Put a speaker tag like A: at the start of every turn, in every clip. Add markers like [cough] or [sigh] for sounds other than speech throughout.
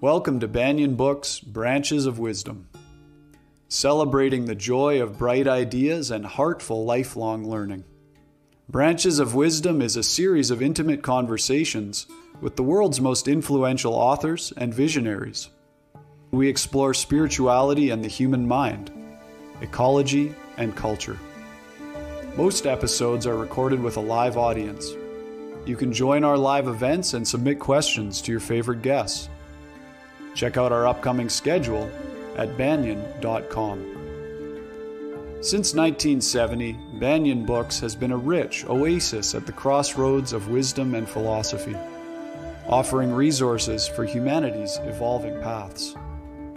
A: Welcome to Banyen Books Branches of Wisdom, celebrating the joy of bright ideas and heartful lifelong learning. Branches of Wisdom is a series of intimate conversations with the world's most influential authors and visionaries. We explore spirituality and the human mind, ecology, and culture. Most episodes are recorded with a live audience. You can join our live events and submit questions to your favorite guests. Check out our upcoming schedule at banyen.com. Since 1970, Banyen Books has been a rich oasis at the crossroads of wisdom and philosophy, offering resources for humanity's evolving paths.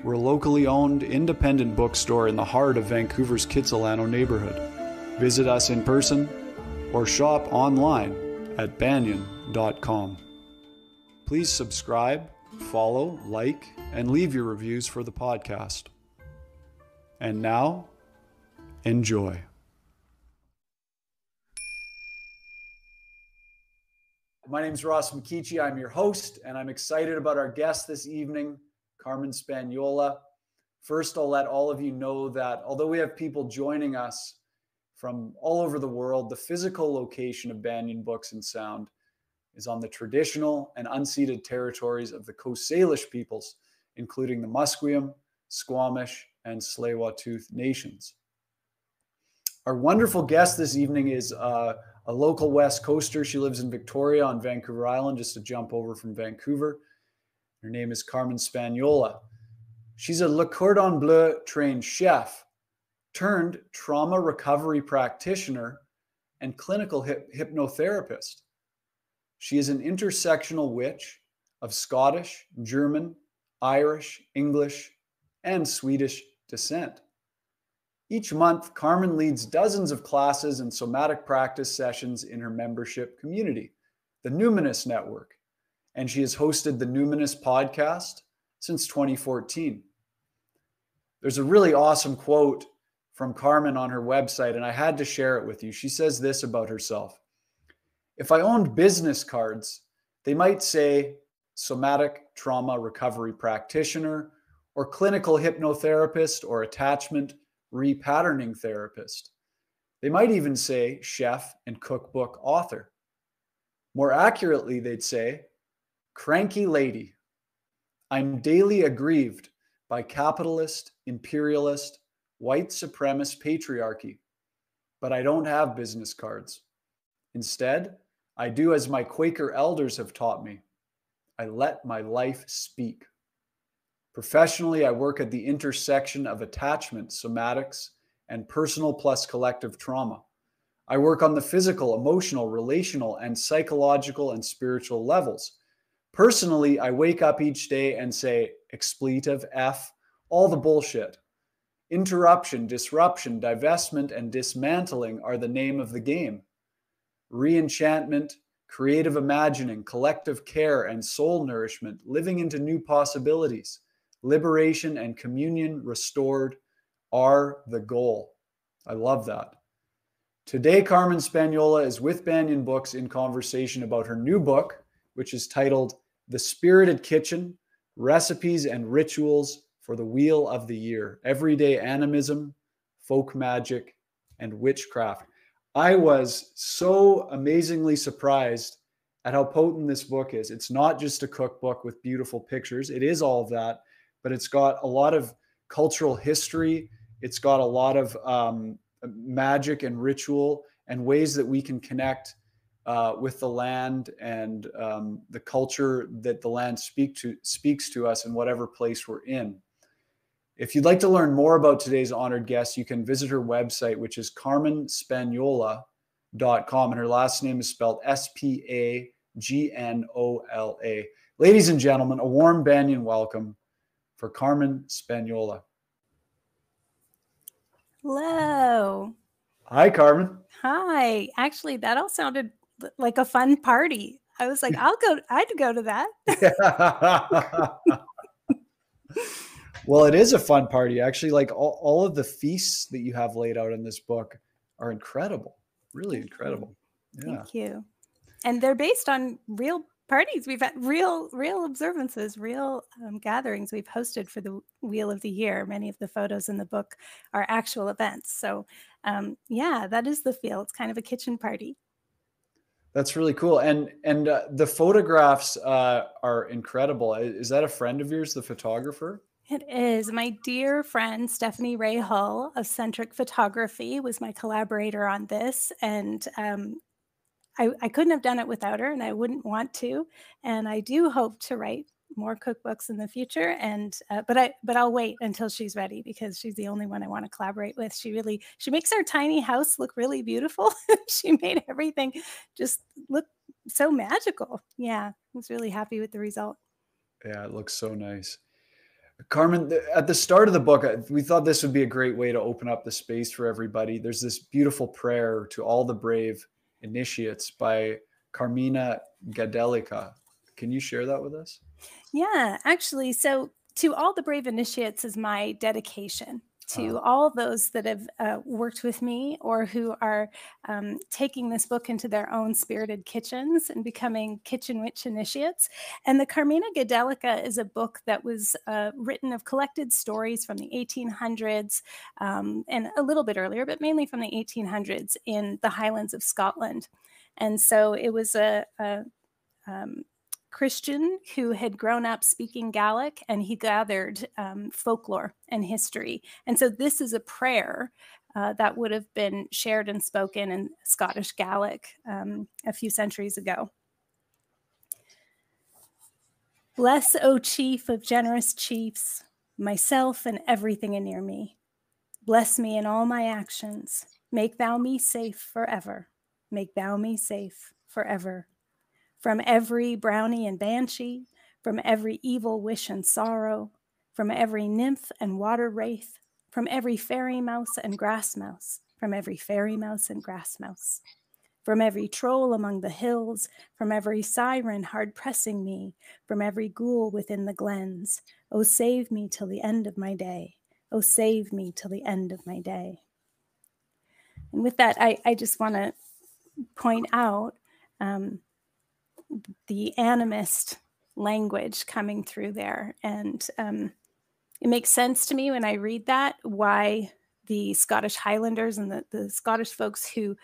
A: We're a locally owned, independent bookstore in the heart of Vancouver's Kitsilano neighborhood. Visit us in person or shop online at banyen.com. Please subscribe, follow, like, and leave your reviews for the podcast. And now, enjoy. My name is Ross Mkichi. I'm your host, and I'm excited about our guest this evening, Carmen Spagnola. First, I'll let all of you know that although we have people joining us from all over the world, the physical location of Banyen Books and Sound is on the traditional and unceded territories of the Coast Salish peoples, including the Musqueam, Squamish, and tsleil nations. Our wonderful guest this evening is uh, a local West Coaster. She lives in Victoria on Vancouver Island, just a jump over from Vancouver. Her name is Carmen Spagnola. She's a Le Cordon Bleu trained chef turned trauma recovery practitioner and clinical hypnotherapist. She is an intersectional witch of Scottish, German, Irish, English, and Swedish descent. Each month, Carmen leads dozens of classes and somatic practice sessions in her membership community, the Numinous Network, and she has hosted the Numinous podcast since 2014. There's a really awesome quote from Carmen on her website, and I had to share it with you. She says this about herself If I owned business cards, they might say somatic trauma recovery practitioner, or clinical hypnotherapist, or attachment repatterning therapist. They might even say chef and cookbook author. More accurately, they'd say, cranky lady. I'm daily aggrieved by capitalist, imperialist, white supremacist patriarchy, but I don't have business cards. Instead, I do as my Quaker elders have taught me I let my life speak. Professionally, I work at the intersection of attachment, somatics, and personal plus collective trauma. I work on the physical, emotional, relational, and psychological and spiritual levels. Personally, I wake up each day and say expletive F, all the bullshit. Interruption, disruption, divestment, and dismantling are the name of the game. Reenchantment, creative imagining, collective care, and soul nourishment, living into new possibilities, liberation and communion restored are the goal. I love that. Today, Carmen Spagnola is with Banyen Books in conversation about her new book, which is titled The Spirited Kitchen Recipes and Rituals for the Wheel of the Year Everyday Animism, Folk Magic, and Witchcraft. I was so amazingly surprised at how potent this book is. It's not just a cookbook with beautiful pictures, it is all of that, but it's got a lot of cultural history, it's got a lot of um, magic and ritual and ways that we can connect. Uh, with the land and um, the culture that the land speak to speaks to us in whatever place we're in. If you'd like to learn more about today's honored guest, you can visit her website, which is carmenspagnola.com. And her last name is spelled S P A G N O L A. Ladies and gentlemen, a warm Banyen welcome for Carmen Spagnola.
B: Hello.
A: Hi, Carmen.
B: Hi. Actually, that all sounded like a fun party. I was like, I'll go, I'd go to that. [laughs] [laughs]
A: Well, it is a fun party. Actually, like all, all of the feasts that you have laid out in this book are incredible. Really incredible.
B: Yeah. Thank you. And they're based on real parties. We've had real, real observances, real um, gatherings we've hosted for the Wheel of the Year. Many of the photos in the book are actual events. So, um, yeah, that is the feel. It's kind of a kitchen party.
A: That's really cool. And and uh, the photographs uh, are incredible. Is that a friend of yours, the photographer?
B: It is. My dear friend Stephanie Ray Hull of Centric Photography was my collaborator on this. And um, I, I couldn't have done it without her, and I wouldn't want to. And I do hope to write more cookbooks in the future and uh, but i but i'll wait until she's ready because she's the only one i want to collaborate with she really she makes our tiny house look really beautiful [laughs] she made everything just look so magical yeah i was really happy with the result
A: yeah it looks so nice Carmen, at the start of the book, we thought this would be a great way to open up the space for everybody. There's this beautiful prayer to all the brave initiates by Carmina Gadelica. Can you share that with us?
B: Yeah, actually. So, to all the brave initiates is my dedication to uh, all those that have uh, worked with me or who are um, taking this book into their own spirited kitchens and becoming kitchen witch initiates. And the Carmina Gadelica is a book that was uh, written of collected stories from the 1800s um, and a little bit earlier, but mainly from the 1800s in the Highlands of Scotland. And so it was a, a um, Christian who had grown up speaking Gaelic and he gathered um, folklore and history. And so this is a prayer uh, that would have been shared and spoken in Scottish Gaelic um, a few centuries ago. Bless, O chief of generous chiefs, myself and everything anear me. Bless me in all my actions. Make thou me safe forever. Make thou me safe forever from every brownie and banshee, from every evil wish and sorrow, from every nymph and water wraith, from every fairy mouse and grass mouse, from every fairy mouse and grass mouse, from every troll among the hills, from every siren hard pressing me, from every ghoul within the glens. Oh, save me till the end of my day. Oh, save me till the end of my day. And with that, I, I just want to point out um, the animist language coming through there. And um, it makes sense to me when I read that why the Scottish Highlanders and the, the Scottish folks who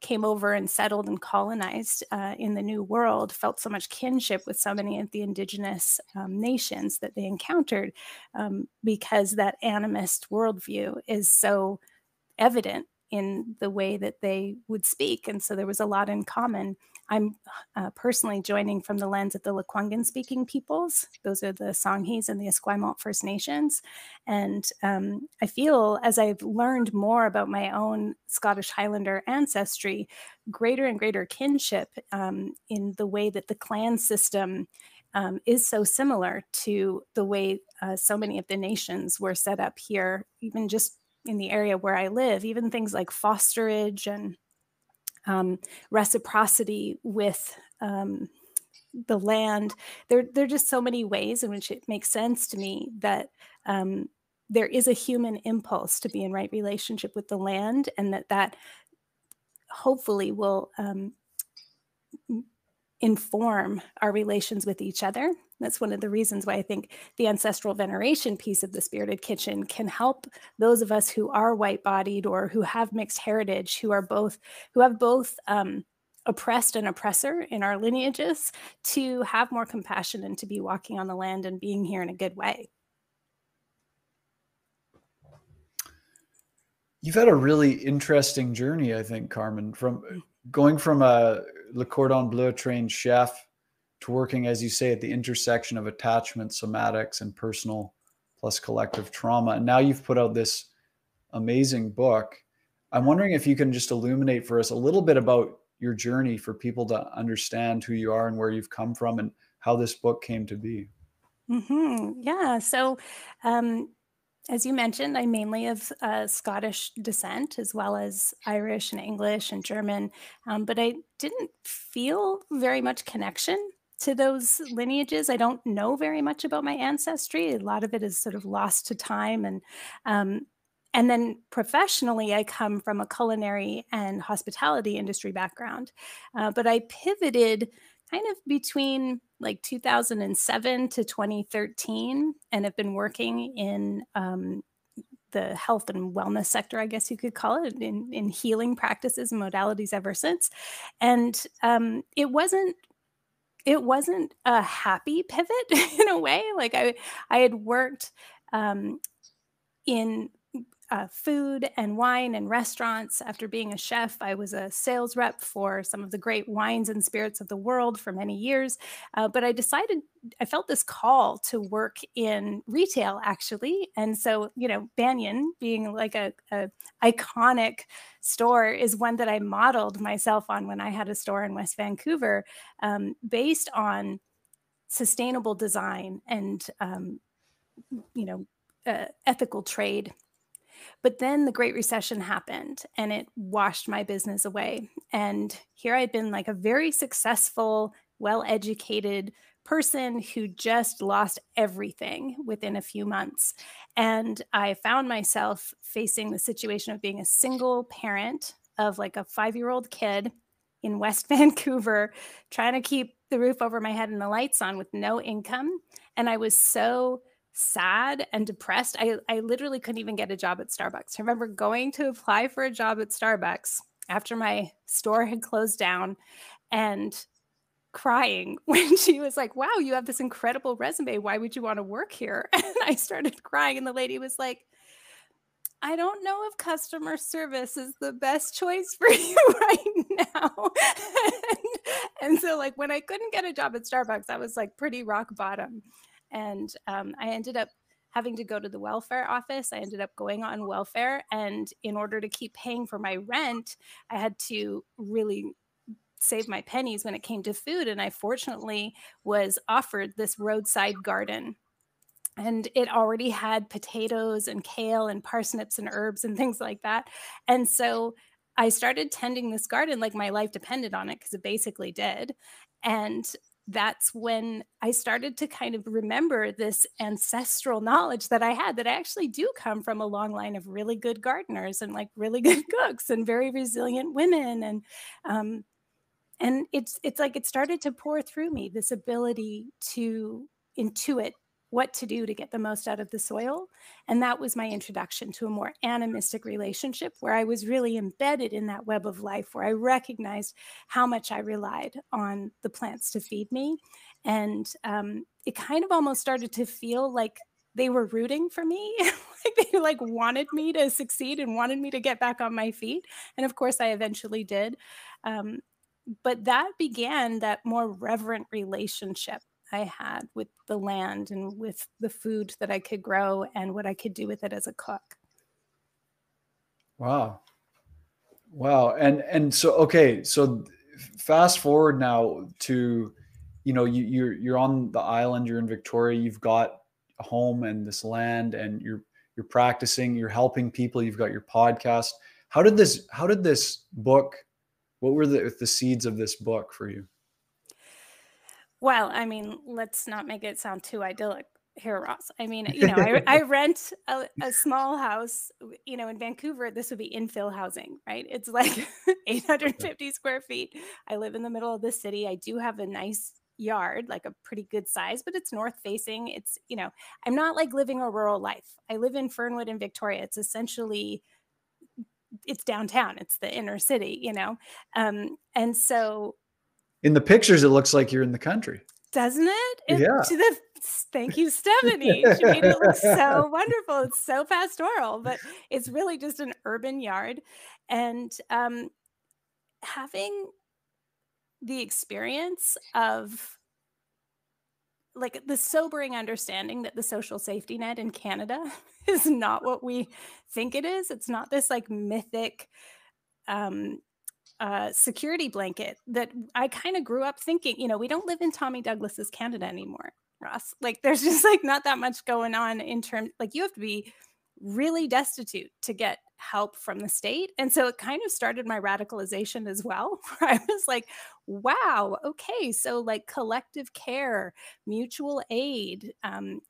B: came over and settled and colonized uh, in the New World felt so much kinship with so many of the indigenous um, nations that they encountered um, because that animist worldview is so evident in the way that they would speak. And so there was a lot in common. I'm uh, personally joining from the lens of the Lekwungen speaking peoples. Those are the Songhees and the Esquimalt First Nations. And um, I feel as I've learned more about my own Scottish Highlander ancestry, greater and greater kinship um, in the way that the clan system um, is so similar to the way uh, so many of the nations were set up here, even just in the area where I live, even things like fosterage and um, reciprocity with um, the land. There, there are just so many ways in which it makes sense to me that um, there is a human impulse to be in right relationship with the land, and that that hopefully will um, inform our relations with each other. That's one of the reasons why I think the ancestral veneration piece of the Spirited Kitchen can help those of us who are white-bodied or who have mixed heritage, who are both, who have both um, oppressed and oppressor in our lineages, to have more compassion and to be walking on the land and being here in a good way.
A: You've had a really interesting journey, I think, Carmen, from mm. going from a Le Cordon Bleu trained chef to working, as you say, at the intersection of attachment, somatics, and personal plus collective trauma. And now you've put out this amazing book. I'm wondering if you can just illuminate for us a little bit about your journey for people to understand who you are and where you've come from and how this book came to be.
B: Mm-hmm. Yeah. So, um, as you mentioned, I'm mainly of uh, Scottish descent, as well as Irish and English and German. Um, but I didn't feel very much connection to those lineages. I don't know very much about my ancestry. A lot of it is sort of lost to time, and um, and then professionally, I come from a culinary and hospitality industry background. Uh, but I pivoted kind of between like 2007 to 2013 and have been working in um, the health and wellness sector, I guess you could call it, in, in healing practices and modalities ever since. And um, it wasn't it wasn't a happy pivot [laughs] in a way. Like I I had worked um, in uh, food and wine and restaurants. After being a chef, I was a sales rep for some of the great wines and spirits of the world for many years. Uh, but I decided I felt this call to work in retail actually, and so you know, Banyen being like a, a iconic store is one that I modeled myself on when I had a store in West Vancouver, um, based on sustainable design and um, you know uh, ethical trade but then the Great Recession happened and it washed my business away. And here I'd been like a very successful, well educated person who just lost everything within a few months. And I found myself facing the situation of being a single parent of like a five year old kid in West [laughs] Vancouver, trying to keep the roof over my head and the lights on with no income. And I was so sad and depressed. I, I literally couldn't even get a job at Starbucks. I remember going to apply for a job at Starbucks after my store had closed down and crying [laughs] when she was like, Wow, you have this incredible resume. Why would you want to work here? [laughs] And I started crying, and the lady was like, I don't know if customer service is the best choice for [laughs] you right now. and, and, so, like, when I couldn't get a job at Starbucks, I was like pretty rock bottom. And um, I ended up having to go to the welfare office. I ended up going on welfare. And in order to keep paying for my rent, I had to really save my pennies when it came to food. And I fortunately was offered this roadside garden. And it already had potatoes and kale and parsnips and herbs and [laughs] things like that. And so I started tending this garden like my life depended on it because it basically did. And that's when I started to kind of remember this ancestral knowledge that I had that I actually do come from a long line of really good gardeners and like really [laughs] good cooks and very resilient women and um and it's it's like it started to pour through me this ability to intuit what to do to get the most out of the soil. And that was my introduction to a more animistic relationship where I was really embedded in that web of life, where I recognized how much I relied on the plants to feed me. And um, it kind of almost started to feel like they were rooting for me [laughs] like they like wanted me to succeed and wanted me to get back on my feet and of course i eventually did um, but that began that more reverent relationship I had with the land and with the food that I could grow and what I could do with it as a cook.
A: Wow. Wow. And and so okay, so fast forward now to you know you you're you're on the island, you're in Victoria, you've got a home and this land and you're you're practicing, you're helping people, you've got your podcast. How did this how did this book what were the the seeds of this book for you?
B: Well, I mean, let's not make it sound too idyllic here, Ross. I mean, you know, I, I [laughs] rent a, a, small house, you know, in Vancouver, this would be infill housing, right? It's like [laughs] 850 square feet. I live in the middle of the city. I do have a nice yard, like a pretty good size, but it's north facing. It's, you know, I'm not like living a rural life. I live in Fernwood in Victoria. It's essentially it's downtown. It's the inner city, you know. Um, and so
A: in the pictures, it looks like you're in the country.
B: Doesn't it? it
A: yeah.
B: The, thank you, Stephanie. She made it look so [laughs] wonderful. It's so pastoral, but it's really just an urban yard. And um, having the experience of like the sobering understanding that the social safety net in Canada [laughs] is not what we think it is. It's not this like mythic um, uh, security blanket that I kind of grew up thinking, you know, we don't live in Tommy Douglas's Canada anymore, Ross. Like there's [laughs] just like not that much going on in terms like you have to be really destitute to get help from the state. And so it kind of started my radicalization as well, [laughs] where I was like, wow, okay, so like collective care, mutual aid, um,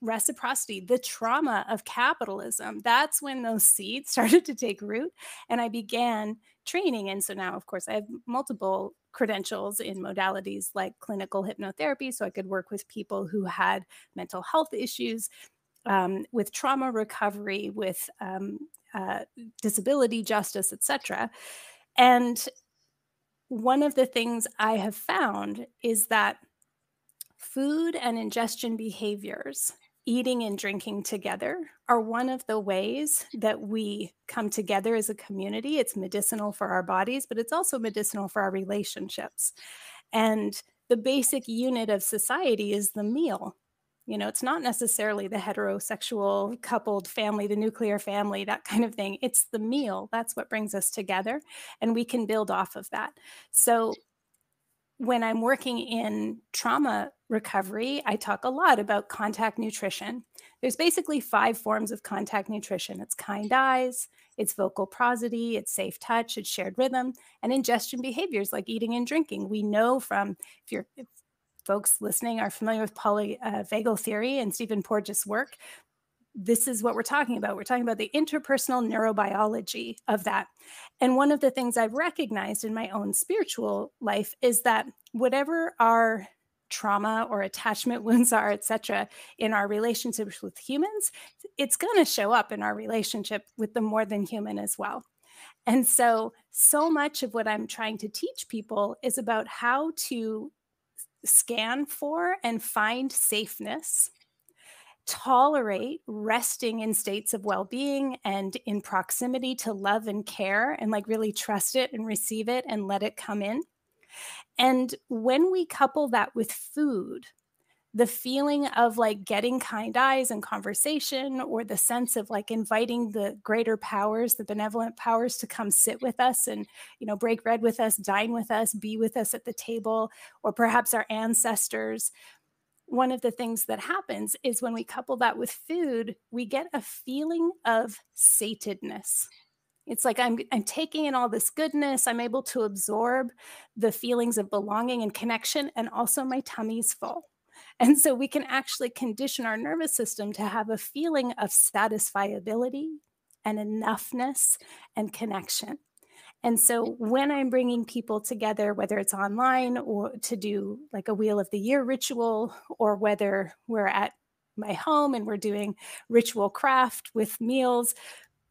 B: reciprocity, the trauma of capitalism. That's when those seeds [laughs] started to take root. And I began training. And so now, of course, I have multiple credentials in modalities like clinical hypnotherapy. So I could work with people who had mental health issues, um, with trauma recovery, with um, uh, disability justice, etc. And one of the things I have found is that food and ingestion behaviors eating and drinking together are one of the ways that we come together as a community. It's medicinal for our bodies, but it's also medicinal for our relationships. And the basic unit of society is the meal. You know, it's not necessarily the heterosexual coupled family, the nuclear family, that kind of thing. It's the meal. That's what brings us together. And we can build off of that. So when I'm working in trauma recovery, I talk a lot about contact nutrition. There's basically five forms of contact nutrition it's kind eyes, it's vocal prosody, it's safe touch, it's shared rhythm, and ingestion behaviors like eating and drinking. We know from, if you're, if folks listening are familiar with polyvagal uh, theory and Stephen Porges' work, this is what we're talking about. We're talking about the interpersonal neurobiology of that. And one of the things I've recognized in my own spiritual life is that whatever our trauma or attachment [laughs] wounds are, etc., in our relationships with humans, it's going to show up in our relationship with the more than human as well. And so, so much of what I'm trying to teach people is about how to scan for and find safeness tolerate resting in states of well-being and in proximity to love and care and like really trust it and receive it and let it come in and when we couple that with food the feeling of like getting kind eyes and conversation or the sense of like inviting the greater powers the benevolent powers to come sit with us and you know break bread with us dine with us be with us at the table or perhaps our ancestors one of the things that happens is when we couple that with food, we get a feeling of satedness. It's like I'm I'm taking in all this goodness. I'm able to absorb the feelings of belonging and connection, and also my tummy's full. And so we can actually condition our nervous system to have a feeling of satisfiability and enoughness and connection. And so when I'm bringing people together, whether it's online or to do like a Wheel of the Year ritual, or whether we're at my home and we're doing ritual craft with meals,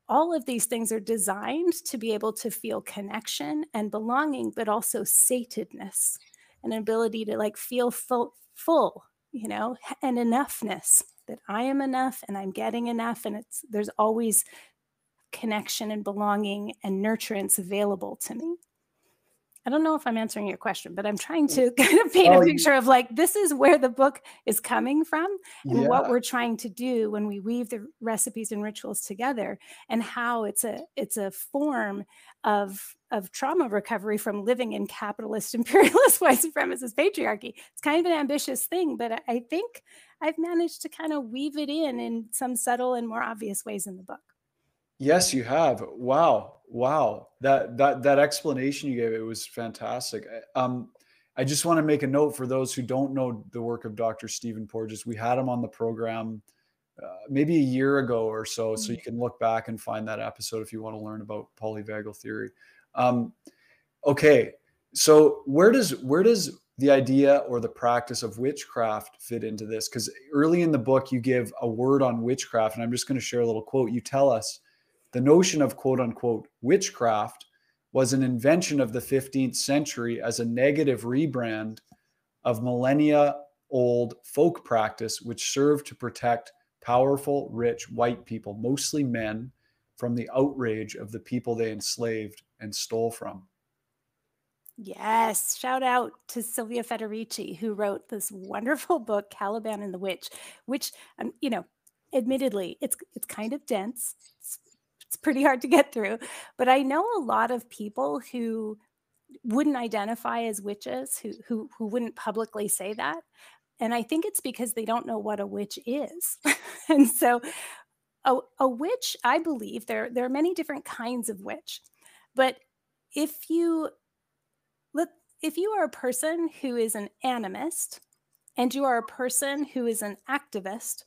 B: all of these things are designed to be able to feel connection and belonging, but also satedness, an ability to like feel full, full you know, and enoughness that I am enough and I'm getting enough. And it's there's always connection and belonging and nurturance available to me. I don't know if I'm answering your question, but I'm trying mm. to [laughs] kind of paint oh, a picture of like this is where the book is coming from and yeah. what we're trying to do when we weave the recipes and rituals together and how it's a it's a form of of trauma recovery from living in capitalist imperialist [laughs] white supremacist patriarchy. It's kind of an ambitious thing, but I think I've managed to kind of weave it in in some subtle and more obvious ways in the book.
A: Yes, you have. Wow. Wow. That that that explanation you gave it was fantastic. Um I just want to make a note for those who don't know the work of Dr. Stephen Porges. We had him on the program uh, maybe a year ago or so, so you mm-hmm. can look back and find that episode if you want to learn about polyvagal theory. Um, okay, so where does where does the idea or the practice of witchcraft fit into this? Because early in the book you give a word on witchcraft, and I'm just going to share a little quote. You tell us the notion of quote unquote witchcraft was an invention of the 15th century as a negative rebrand of millennia old folk practice, which served to protect powerful, rich white people, mostly men, from the outrage of the people they enslaved and stole from.
B: Yes, shout out to Silvia Federici, who wrote this wonderful book, Caliban and the Witch, which, um, you know, admittedly, it's it's kind of dense. It's it's pretty hard to get through. But I know a lot of people who wouldn't identify as witches, who who who wouldn't publicly say that. And I think it's because they don't know what a witch is. [laughs] and so a, a witch, I believe there there are many different kinds of witch. But if you look if you are a person who is an animist and you are a person who is an activist,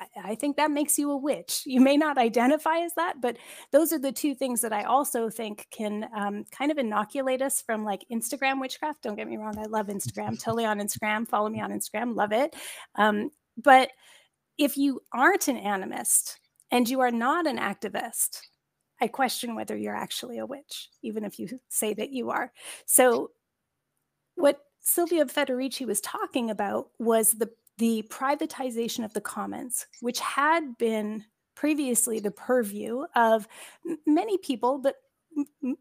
B: I, I think that makes you a witch. You may not identify as that, but those are the two things that I also think can um, kind of inoculate us from like Instagram witchcraft. Don't get me wrong, I love Instagram, [laughs] totally on Instagram. Follow me on Instagram, love it. Um, but if you aren't an animist and you are not an activist, I question whether you're actually a witch, even if you say that you are. So, what Silvia Federici was talking about was the the privatization of the commons, which had been previously the purview of many people, but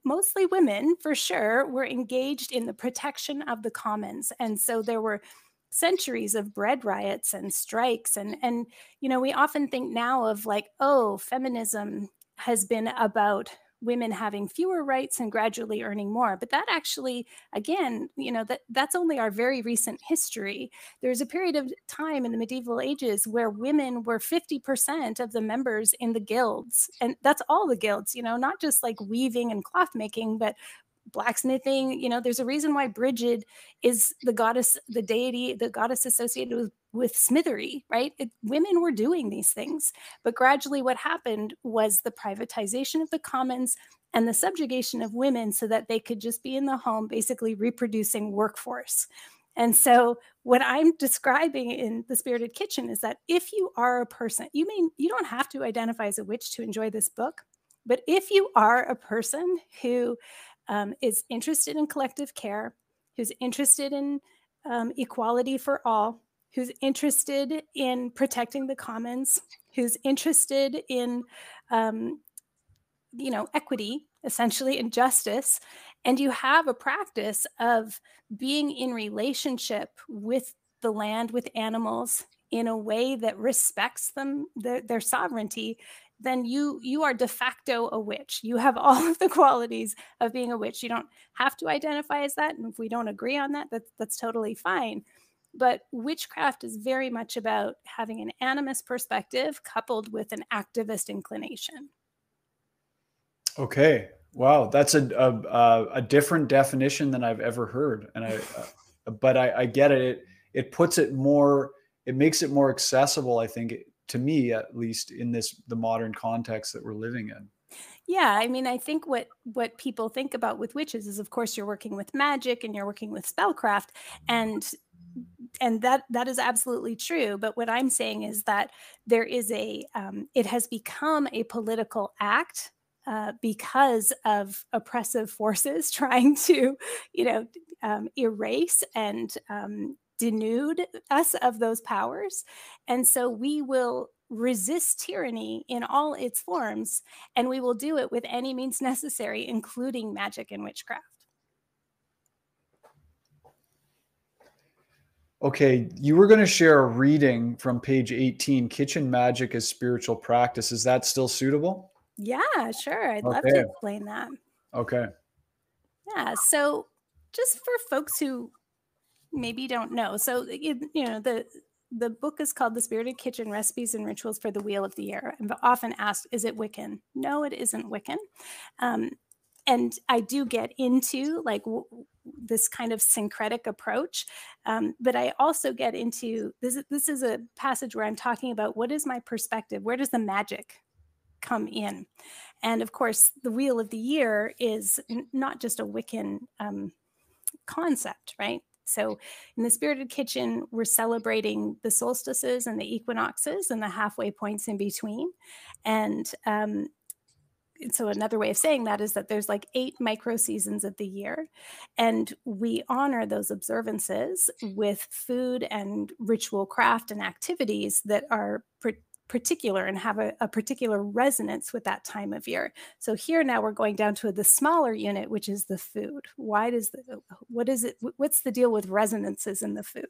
B: mostly women for sure, were engaged in the protection of the commons. And so there were centuries of bread riots and strikes and and you know we often think now of like oh feminism has been about women having fewer rights and gradually earning more but that actually again you know that that's only our very recent history. There's a period of time in the medieval ages where women were 50% of the members in the guilds and that's all the guilds you know not just like weaving and cloth making but blacksmithing you know there's a reason why Brigid is the goddess the deity the goddess associated with with smithery right? It, women were doing these things but gradually what happened was the privatization of the commons and the subjugation of women so that they could just be in the home basically reproducing workforce. And so what I'm describing in the spirited kitchen is that if you are a person, you mean you don't have to identify as a witch to enjoy this book, but if you are a person who um, is interested in collective care, who's interested in um, equality for all, who's interested in protecting the commons, who's interested in, um, you know, equity, essentially, and justice, and you have a practice of being in relationship with the land, with animals, in a way that respects them, their, their sovereignty, then you you are de facto a witch. You have [laughs] all of the qualities of being a witch. You don't have to identify as that, and if we don't agree on that, that's that's totally fine. But witchcraft is very much about having an animist perspective coupled with an activist inclination.
A: Okay, wow, that's a a, a different definition than I've ever heard, and I, uh, but I, I get it. It it puts it more. It makes it more accessible. I think to me at least in this the modern context that we're living in.
B: Yeah i mean i think what what people think about with witches is of course you're working with magic and you're working with spellcraft and and that that is absolutely true but what i'm saying is that there is a um, it has become a political act uh, because of oppressive forces [laughs] trying to you know um, erase and um, denude us of those powers. And so we will resist tyranny in all its forms, and we will do it with any means necessary, including magic and witchcraft.
A: Okay, you were going to share a reading from page 18 Kitchen Magic as Spiritual Practice. Is that still suitable?
B: Yeah, sure. I'd okay. love to explain that.
A: Okay.
B: Yeah. So, just for folks who maybe don't know. So you, you know the the book is called The Spirited Kitchen Recipes and Rituals for the Wheel of the Year. I'm often asked, is it Wiccan? No, it isn't Wiccan. Um, and I do get into like w- this kind of syncretic approach, um, but I also get into this. This is a passage where I'm talking about what is my perspective? Where does the magic come in? And of course, the Wheel of the Year is n- not just a Wiccan um, concept, right? So, in the Spirited Kitchen, we're celebrating the solstices and the equinoxes and the halfway points in between. And um, so, another way of saying that is that there's like eight micro seasons of the year, and we honor those observances with food and ritual craft and activities that are particular and have a, a, particular resonance with that time of year. So here now we're going down to the smaller unit, which is the food. Why does the what is it? What's the deal with resonances in the food?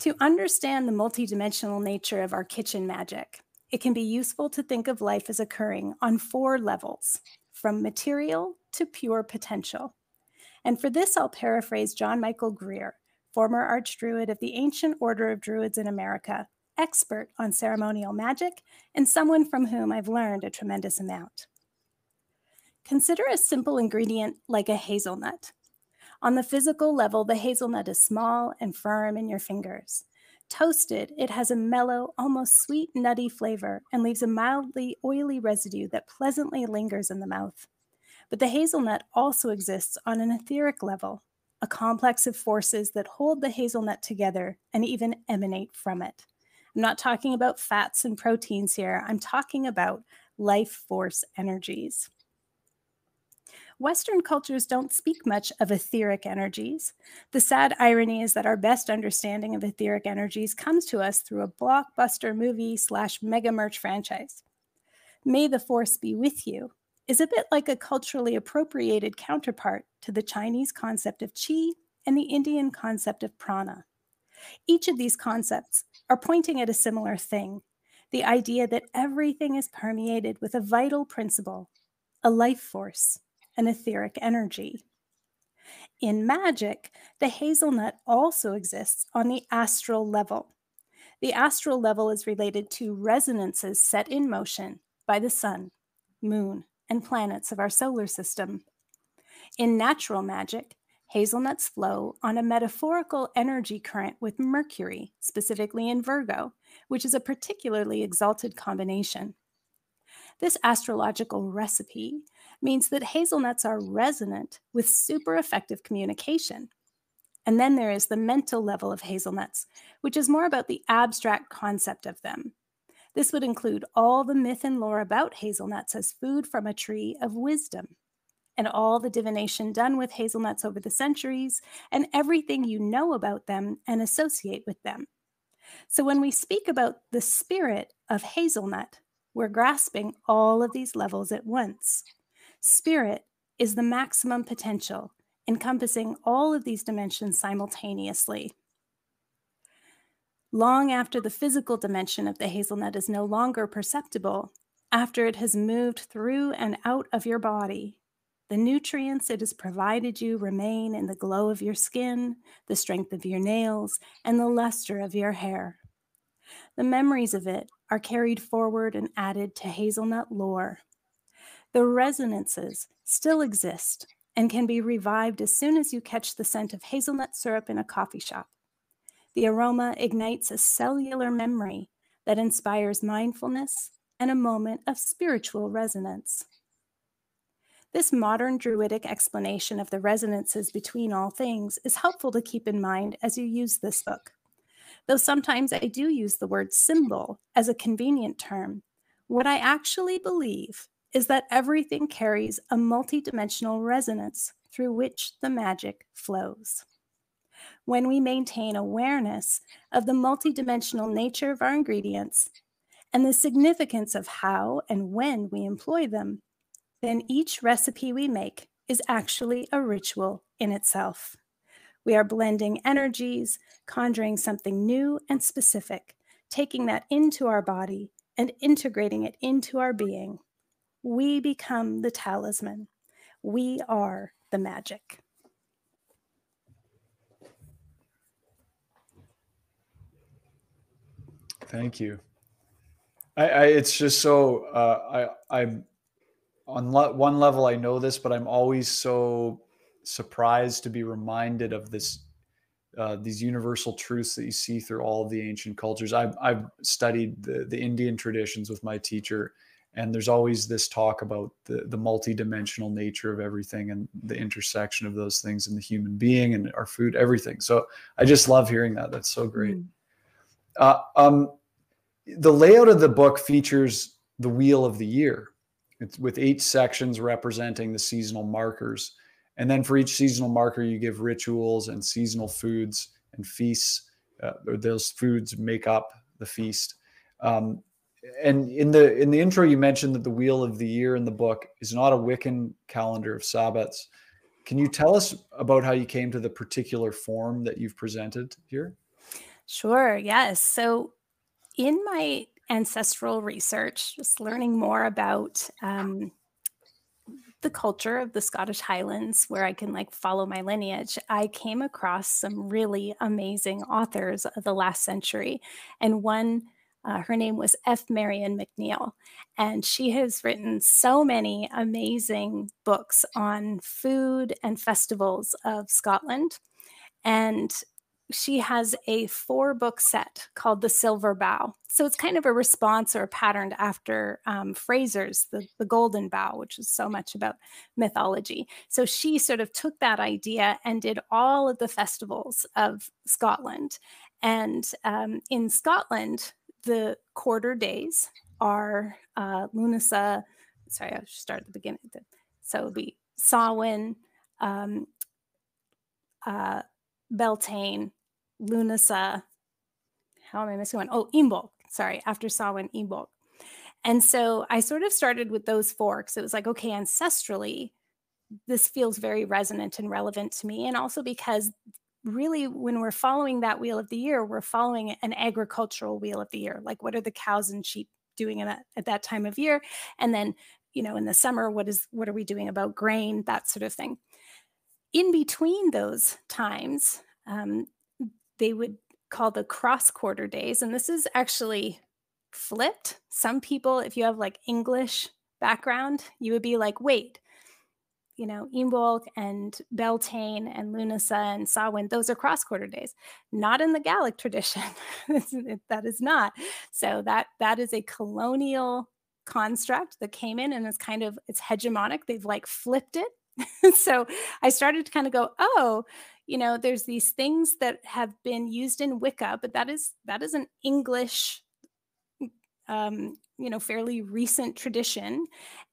B: To understand the multidimensional nature of our kitchen magic, it can be useful to think of life as occurring on four levels, from material to pure potential. And for this, I'll paraphrase John Michael Greer, former archdruid of the Ancient Order of Druids in America, expert on ceremonial magic, and someone from whom I've learned a tremendous amount. Consider a simple ingredient like a hazelnut. On the physical level, the hazelnut is small and firm in your fingers. Toasted, it has a mellow, almost sweet, nutty flavor and leaves a mildly oily residue that pleasantly lingers in the mouth. But the hazelnut also exists on an etheric level, a complex of forces that hold the hazelnut together and even emanate from it. I'm not talking about fats and proteins here, I'm talking about life force energies. Western cultures don't speak much of etheric energies. The sad irony is that our best understanding of etheric energies comes to us through a blockbuster movie slash mega merch franchise. May the Force be with you is a bit like a culturally appropriated counterpart to the Chinese concept of qi and the Indian concept of prana. Each of these concepts are pointing at a similar thing the idea that everything is permeated with a vital principle, a life force, an etheric energy. In magic, the hazelnut also exists on the astral level. The astral level is related to resonances set in motion by the sun, moon, and planets of our solar system. In natural magic, hazelnuts flow on a metaphorical energy current with Mercury, specifically in Virgo, which is a particularly exalted combination. This astrological recipe means that hazelnuts are resonant with super effective communication. And then there is the mental level of hazelnuts, which is more about the abstract concept of them. This would include all the myth and lore about hazelnuts as food from a tree of wisdom, and all the divination done with hazelnuts over the centuries, and everything you know about them and associate with them. So, when we speak about the spirit of hazelnut, we're grasping all of these levels at once. Spirit is the maximum potential, encompassing all of these dimensions simultaneously. Long after the physical dimension of the hazelnut is no longer perceptible, after it has moved through and out of your body, the nutrients it has provided you remain in the glow of your skin, the strength of your nails, and the luster of your hair. The memories of it are carried forward and added to hazelnut lore the resonances still exist and can be revived as soon as you catch the scent of hazelnut syrup in a coffee shop. The aroma ignites a cellular memory that inspires mindfulness and a moment of spiritual resonance. This modern Druidic explanation of the resonances between all things is helpful to keep in mind as you use this book. Though sometimes I do use the word symbol as a convenient term, what I actually believe is that everything carries a multidimensional resonance through which the magic flows. When we maintain awareness of the multidimensional nature of our ingredients and the significance of how and when we employ them, then each recipe we make is actually a ritual in itself. We are blending energies, conjuring something new and specific, taking that into our body and integrating it into our being we become the talisman. We are the magic.
A: Thank you. I, I it's just so uh, I I'm on lo- one level I know this, but I'm always so surprised to be reminded of this uh, these universal truths that you see through all of the ancient cultures. I've I've studied the the Indian traditions with my teacher, and there's always this talk about the the multidimensional nature of everything and the intersection of those things in the human being and our food everything so i just love hearing that that's so great mm. uh, um, the layout of the book features the wheel of the year. It's with eight sections representing the seasonal markers. And then for each seasonal marker you give rituals and seasonal foods and feasts uh, those foods make up the feast. Um, and in the in the intro you mentioned that the wheel of the year in the book is not a wiccan calendar of sabbats. Can you tell us about how you came to the particular form that you've presented here?
B: Sure yes. So in my ancestral research just learning more about um, the culture of the scottish highlands where i can like follow my lineage i came across some really amazing authors of the last century and one Uh, her name was F. Marian McNeill. and she has written so many amazing books on food and festivals of Scotland. And she has a four book set called The Silver Bough. So it's kind of a response or a pattern after um, Frazer's the, the Golden Bough, which is so much about mythology. So she sort of took that idea and did all of the festivals of Scotland. And um, in Scotland, the quarter days are uh, Lunasa. Sorry, I should start at the beginning. So it would be Samhain, um, uh, Beltane, Lunasa. How am I missing one? Oh, Imbolc. Sorry, after Samhain, Imbolc. And so I sort of started with those forks. It was like, okay, ancestrally, this feels very resonant and relevant to me. And also because really, when we're following that wheel of the year, we're following an agricultural wheel of the year. Like, what are the cows and sheep doing at, at that time of year? And then, you know, in the summer, what is what are we doing about grain, that sort of thing. In between those times, um, they would call the cross quarter days. And this is actually flipped. Some people, if you have like English background, you would be like, wait, you know, Imbolc and Beltane and Lunasa and Samhain, those are cross quarter days. Not in the Gaelic tradition. [laughs] that is not. So that that is a colonial construct that came in and it's kind of it's hegemonic. They've like flipped it. [laughs] so I started to kind of go, oh, you know there's these things that have been used in wicca but that is that is an english um, you know fairly recent tradition.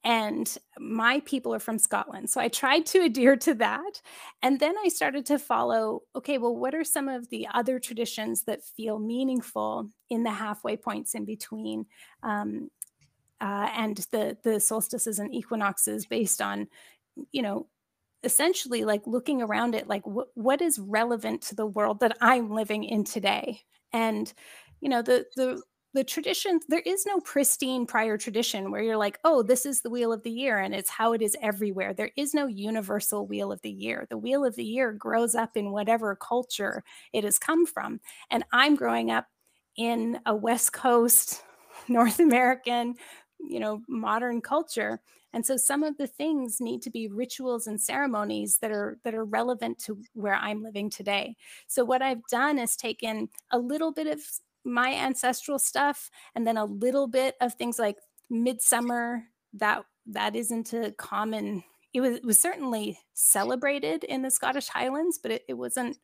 B: And my people are from scotland. So i tried to adhere to that. And then i started to follow okay well what are some of the other traditions that feel meaningful in the halfway points in between um, uh, and the the solstices and equinoxes based on you know essentially like looking around it like wh- what is relevant to the world that i'm living in today? And you know the the the tradition there is no pristine prior tradition where you're like oh this is the wheel of the year and it's how it is everywhere. There is no universal wheel of the year. The wheel of the year grows up in whatever culture it has come from. And i'm growing up in a west coast [laughs] north american you know modern culture. And so some of the things need to be rituals and ceremonies that are that are relevant to where i'm living today. So what i've done is taken a little bit of my ancestral stuff and then a little bit of things like midsummer that that isn't a common it was, it was certainly celebrated in the scottish highlands but it, it wasn't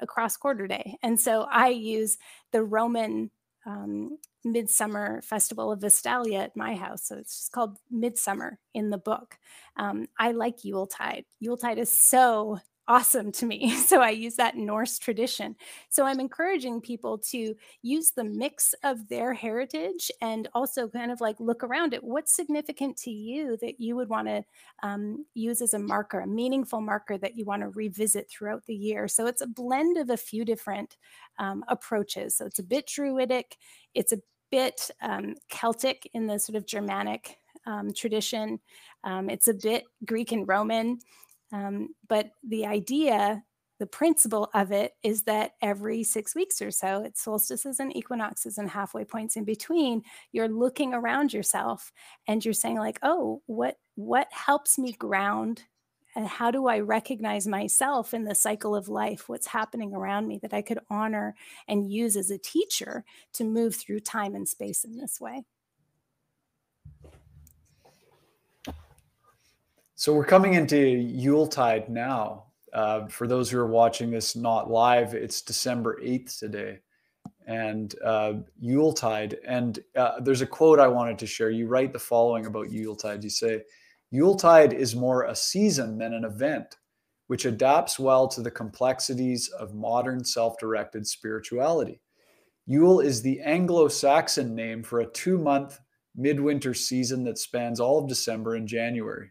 B: a cross quarter day. And so i use the roman um, Midsummer Festival of Vestalia at my house. So it's just called Midsummer in the book. Um, I like Yuletide. Yuletide is so awesome to me. [laughs] So I use that Norse tradition. So I'm encouraging people to use the mix of their heritage and also kind of like look around at what's significant to you that you would want to um, use as a marker, a meaningful marker that you want to revisit throughout the year. So it's a blend of a few different um, approaches. So it's a bit druidic, it's a bit um, Celtic in the sort of Germanic um, tradition. Um, it's a bit Greek and Roman. Um, but the idea, the principle of it is that every six weeks or so, it's solstices and equinoxes and halfway points in between, you're looking around yourself and you're saying, like, oh, what what helps me ground and how do I recognize myself in the cycle of life? What's happening around me that I could honor and use as a teacher to move through time and space in this way?
A: So we're coming into Yuletide now. Uh, for those who are watching this not live, it's December 8th today and uh, Yuletide. And uh, there's a quote I wanted to share. You write the following about Yuletide. You say, Yuletide is more a season than an event, which adapts well to the complexities of modern self directed spirituality. Yule is the Anglo Saxon name for a two month midwinter season that spans all of December and January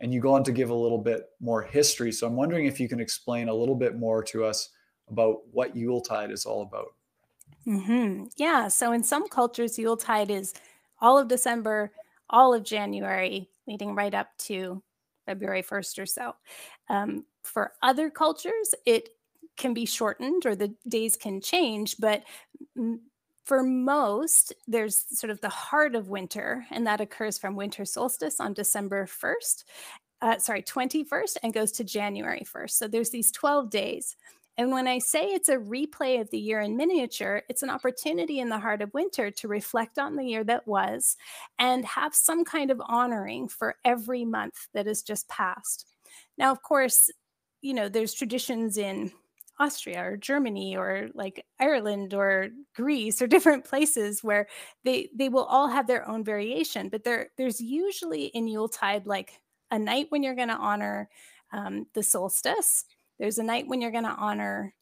A: and you go on to give a little bit more history. So I'm wondering if you can explain a little bit more to us about what Yuletide is all about.
B: Mm-hmm. Yeah. So in some cultures, Yuletide is all of December, all of January, leading right up to February 1st or so. Um, for other cultures, it can be shortened or the days can change, but for most, there's sort of the heart of winter, and that occurs from winter solstice on December 1st, uh, sorry, 21st, and goes to January 1st. So there's these 12 days. And when I say it's a replay of the year in miniature, it's an opportunity in the heart of winter to reflect on the year that was and have some kind of honoring for every month that has just passed. Now, of course, you know, there's traditions in Austria or Germany or like Ireland or Greece or [laughs] different places where they they will all have their own variation. But there there's usually in Yuletide like a night when you're going to honor um, the solstice. There's a night when you're going to honor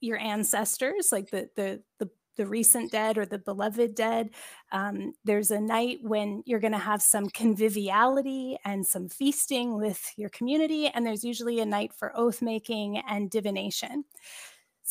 B: your ancestors, like the the the the recent dead or the beloved dead. Um, there's a night when you're going to have some conviviality and some feasting with your community. And there's usually a night for oath making and divination.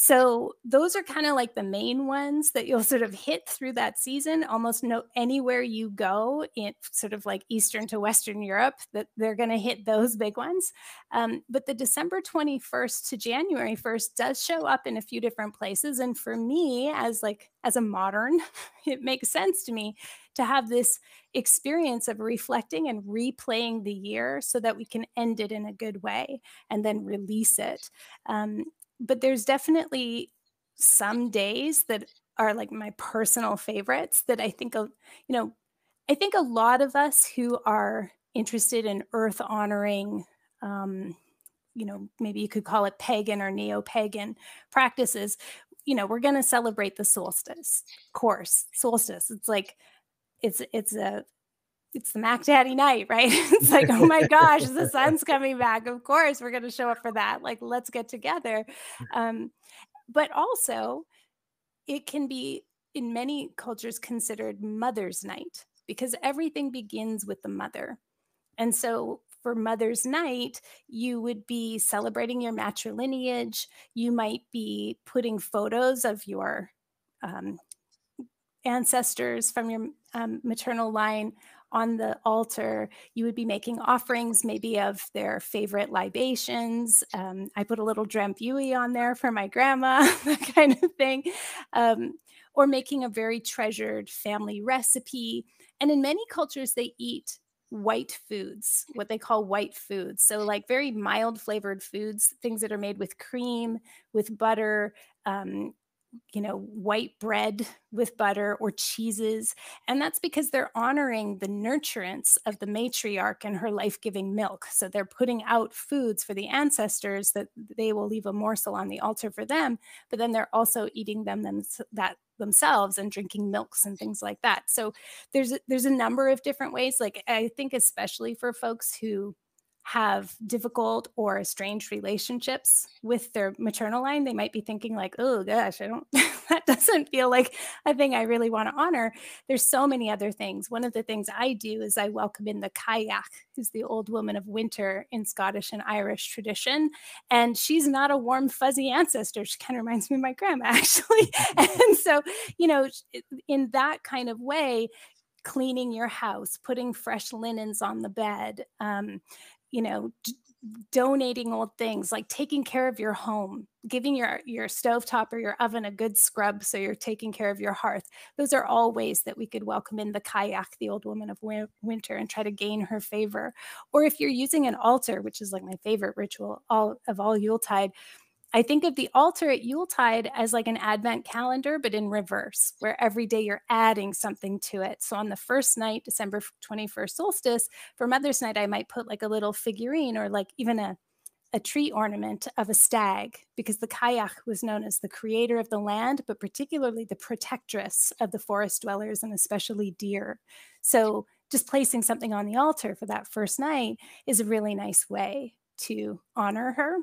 B: So those are kind of like the main ones that you'll sort of hit through that season. Almost no anywhere you go in sort of like Eastern to Western Europe, that they're going to hit those big ones. Um, but the December 21st to January 1st does show up in a few different places. And for me, as like as a modern, [laughs] it makes sense to me to have this experience of reflecting and replaying the year so that we can end it in a good way and then release it. Um, but there's definitely some days that are like my personal favorites that I think of, you know, I think a lot of us who are interested in earth honoring, um, you know, maybe you could call it pagan or neo pagan practices, you know, we're going to celebrate the solstice, course, solstice. It's like, it's, it's a, it's the Mac Daddy night, right? [laughs] it's like, oh my gosh, the [laughs] sun's coming back. Of course, we're going to show up for that. Like, let's get together. Um, but also, it can be in many cultures considered Mother's Night because everything begins with the mother. And so, for Mother's Night, you would be celebrating your matrilineage. You might be putting photos of your um, ancestors from your um, maternal line on the altar, you would be making offerings, maybe of their favorite libations. Um, I put a little drambuie on there for my grandma, [laughs] that kind of thing. Um, or making a very treasured family recipe. And in many cultures, they eat white foods, what they call white foods. So, like very mild flavored foods, things that are made with cream, with butter, um, you know, white bread with butter or cheeses. And that's because they're honoring the nurturance of the matriarch and her life giving milk. So they're putting out foods for the ancestors that they will leave a morsel on the altar for them, but then they're also eating them, them that themselves and drinking milks and things like that. So there's there's a number of different ways like I think especially for folks who have difficult or estranged relationships with their maternal line, they might be thinking like, "Oh gosh, I don't [laughs] that doesn't feel like a thing I really want to honor." There's so many other things. One of the things I do is I welcome in the Cailleach, who's the old woman of winter in Scottish and Irish tradition, and she's not a warm fuzzy ancestor. She kind of reminds me of my grandma [laughs] actually. [laughs] and so, you know, in that kind of way, cleaning your house, putting fresh linens on the bed, um, you know, d- donating old things like taking care of your home giving your your stovetop or your oven a good scrub so you're taking care of your hearth. Those are all ways that we could welcome in the Cailleach, the old woman of winter and try to gain her favor. Or if you're using an altar which is like my favorite ritual all of all yuletide I think of the altar at Yuletide as like an Advent calendar, but in reverse, where every day you're adding something to it. So on the first night, December 21st solstice, for Mother's Night, I might put like a little figurine or like even a, a tree ornament of a stag, because the Cailleach was known as the creator of the land, but particularly the protectress of the forest dwellers and especially deer. So just placing something on the altar for that first night is a really nice way to honor her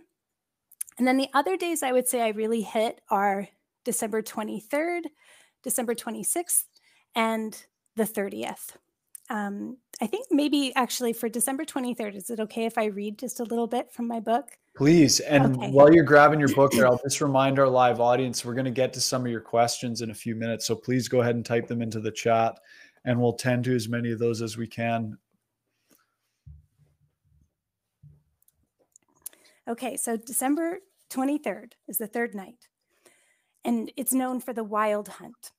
B: and then the other days I would say I really hit are December 23rd, December 26th, and the 30th. Um, I think maybe actually for December 23rd, is it okay if I read just a little bit from my book?
A: Please. And okay. while you're grabbing your book there, I'll just remind our live audience we're going to get to some of your questions in a few minutes. So please go ahead and type them into the chat and we'll tend to as many of those as we can
B: Okay, so December 23rd is the third night, and it's known for the wild hunt.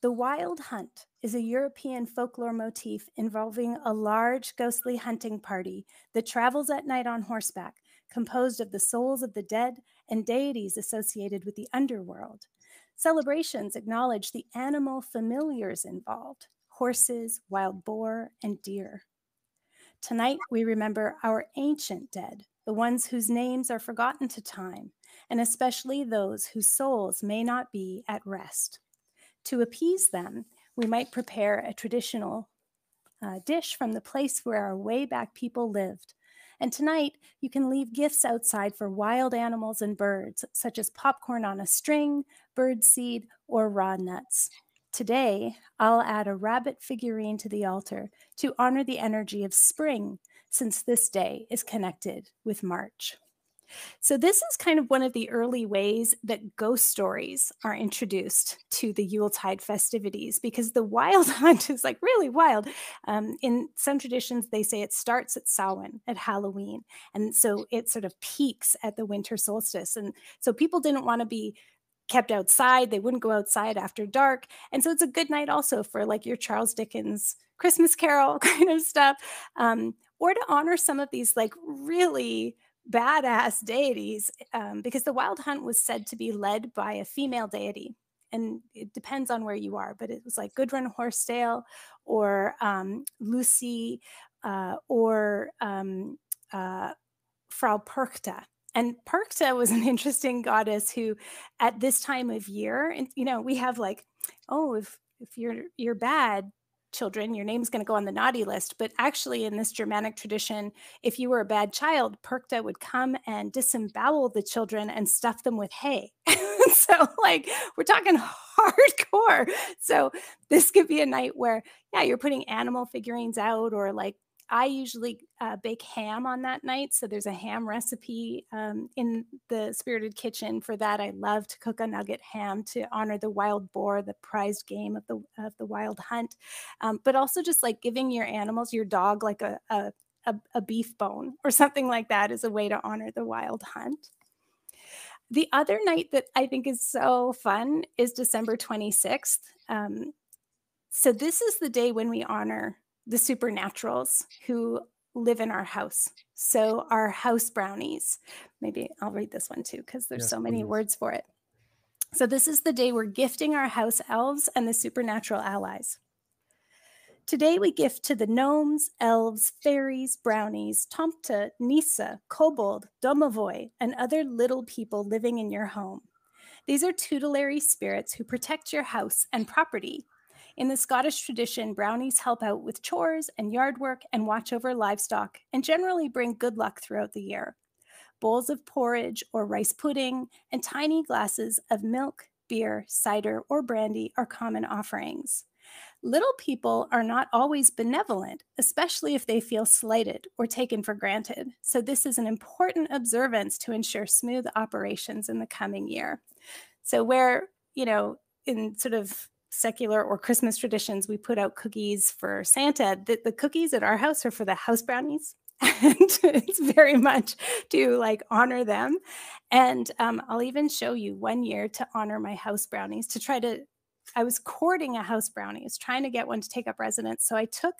B: The Wild Hunt is a European folklore motif involving a large ghostly hunting party that travels at night on horseback, composed of the souls of the dead and deities associated with the underworld. Celebrations acknowledge the animal familiars involved horses, wild boar, and deer. Tonight, we remember our ancient dead, the ones whose names are forgotten to time, and especially those whose souls may not be at rest. To appease them, we might prepare a traditional uh, dish from the place where our way back people lived. And tonight, you can leave gifts outside for wild animals and birds, such as popcorn on a string, bird seed, or raw nuts. Today, I'll add a rabbit figurine to the altar to honor the energy of spring, since this day is connected with March. So, this is kind of one of the early ways that ghost stories are introduced to the Yuletide festivities because the [laughs] wild hunt is like really wild. Um, in some traditions, they say it starts at Samhain, at Halloween. And so it sort of peaks at the winter solstice. And so people didn't want to be kept outside. They wouldn't go outside after dark. And so it's a good night also for like your Charles Dickens Christmas Carol [laughs] kind of stuff. Um, or to honor some of these like really badass deities um, because the wild hunt was said to be led by a female deity and it depends on where you are but it was like gudrun horsdale or um, lucy uh, or um, uh, frau Perchta and Perchta was an [laughs] interesting goddess who at this time of year and you know we have like oh if if you're you're bad children, your name's going to go on the naughty list. But actually, in this Germanic tradition, if you were a bad child, Perchta would come and disembowel the children and stuff them with hay. [laughs] so, like, we're talking hardcore. So, this could be a night where, yeah, you're putting animal figurines out or like I usually uh, bake ham on that night. So there's a ham recipe um, in the Spirited Kitchen for that. I love to cook a nugget ham to honor the wild boar, the prized game of the of the wild hunt. Um, but also just like giving your animals, your dog, like a, a a, beef bone or something like that is a way to honor the wild hunt. The other night that I think is so fun is December 26th. Um, so this is the day when we honor the supernaturals who live in our house. So our house brownies. Maybe I'll read this one too because there's yes, so many please. words for it. So this is the day we're gifting our house elves and the supernatural allies. Today we gift to the gnomes, elves, fairies, brownies, tomta, nissa, kobold, domovoy, and other little people living in your home. These are tutelary spirits who protect your house and property in the Scottish tradition, brownies help out with chores and yard work and watch over livestock and generally bring good luck throughout the year. Bowls of porridge or rice pudding and tiny glasses of milk, beer, cider, or brandy are common offerings. Little people are not always benevolent, especially if they feel slighted or taken for granted. So, this is an important observance to ensure smooth operations in the coming year. So, where, you know, in sort of secular or Christmas traditions, we put out cookies for Santa. The, the cookies at our house are for the house brownies. [laughs] and it's very much to like honor them. And um, I'll even show you one year to honor my house brownies to try to. I was courting a house brownie, I was trying to get one to take up residence. So I took,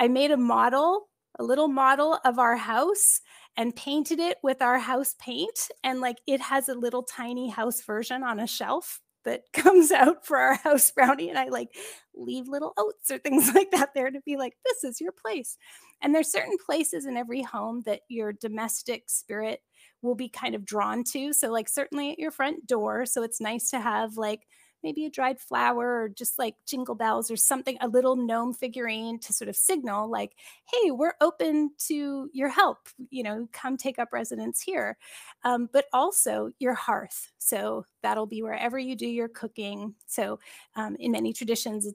B: I made a model, a little model of our house and painted it with our house paint. And like it has a little tiny house version on a shelf that [laughs] comes out for our house brownie and I like leave little oats or things [laughs] like that there to be like this is your place. And there's certain places in every home that your domestic spirit will be kind of drawn to. So like certainly at your front door, so it's nice to have like maybe a dried flower or just like jingle bells or something, a little gnome figurine to sort of signal, like, hey, we're open to your help, you know, come take up residence here. Um, but also your hearth. So that'll be wherever you do your cooking. So um, in many traditions,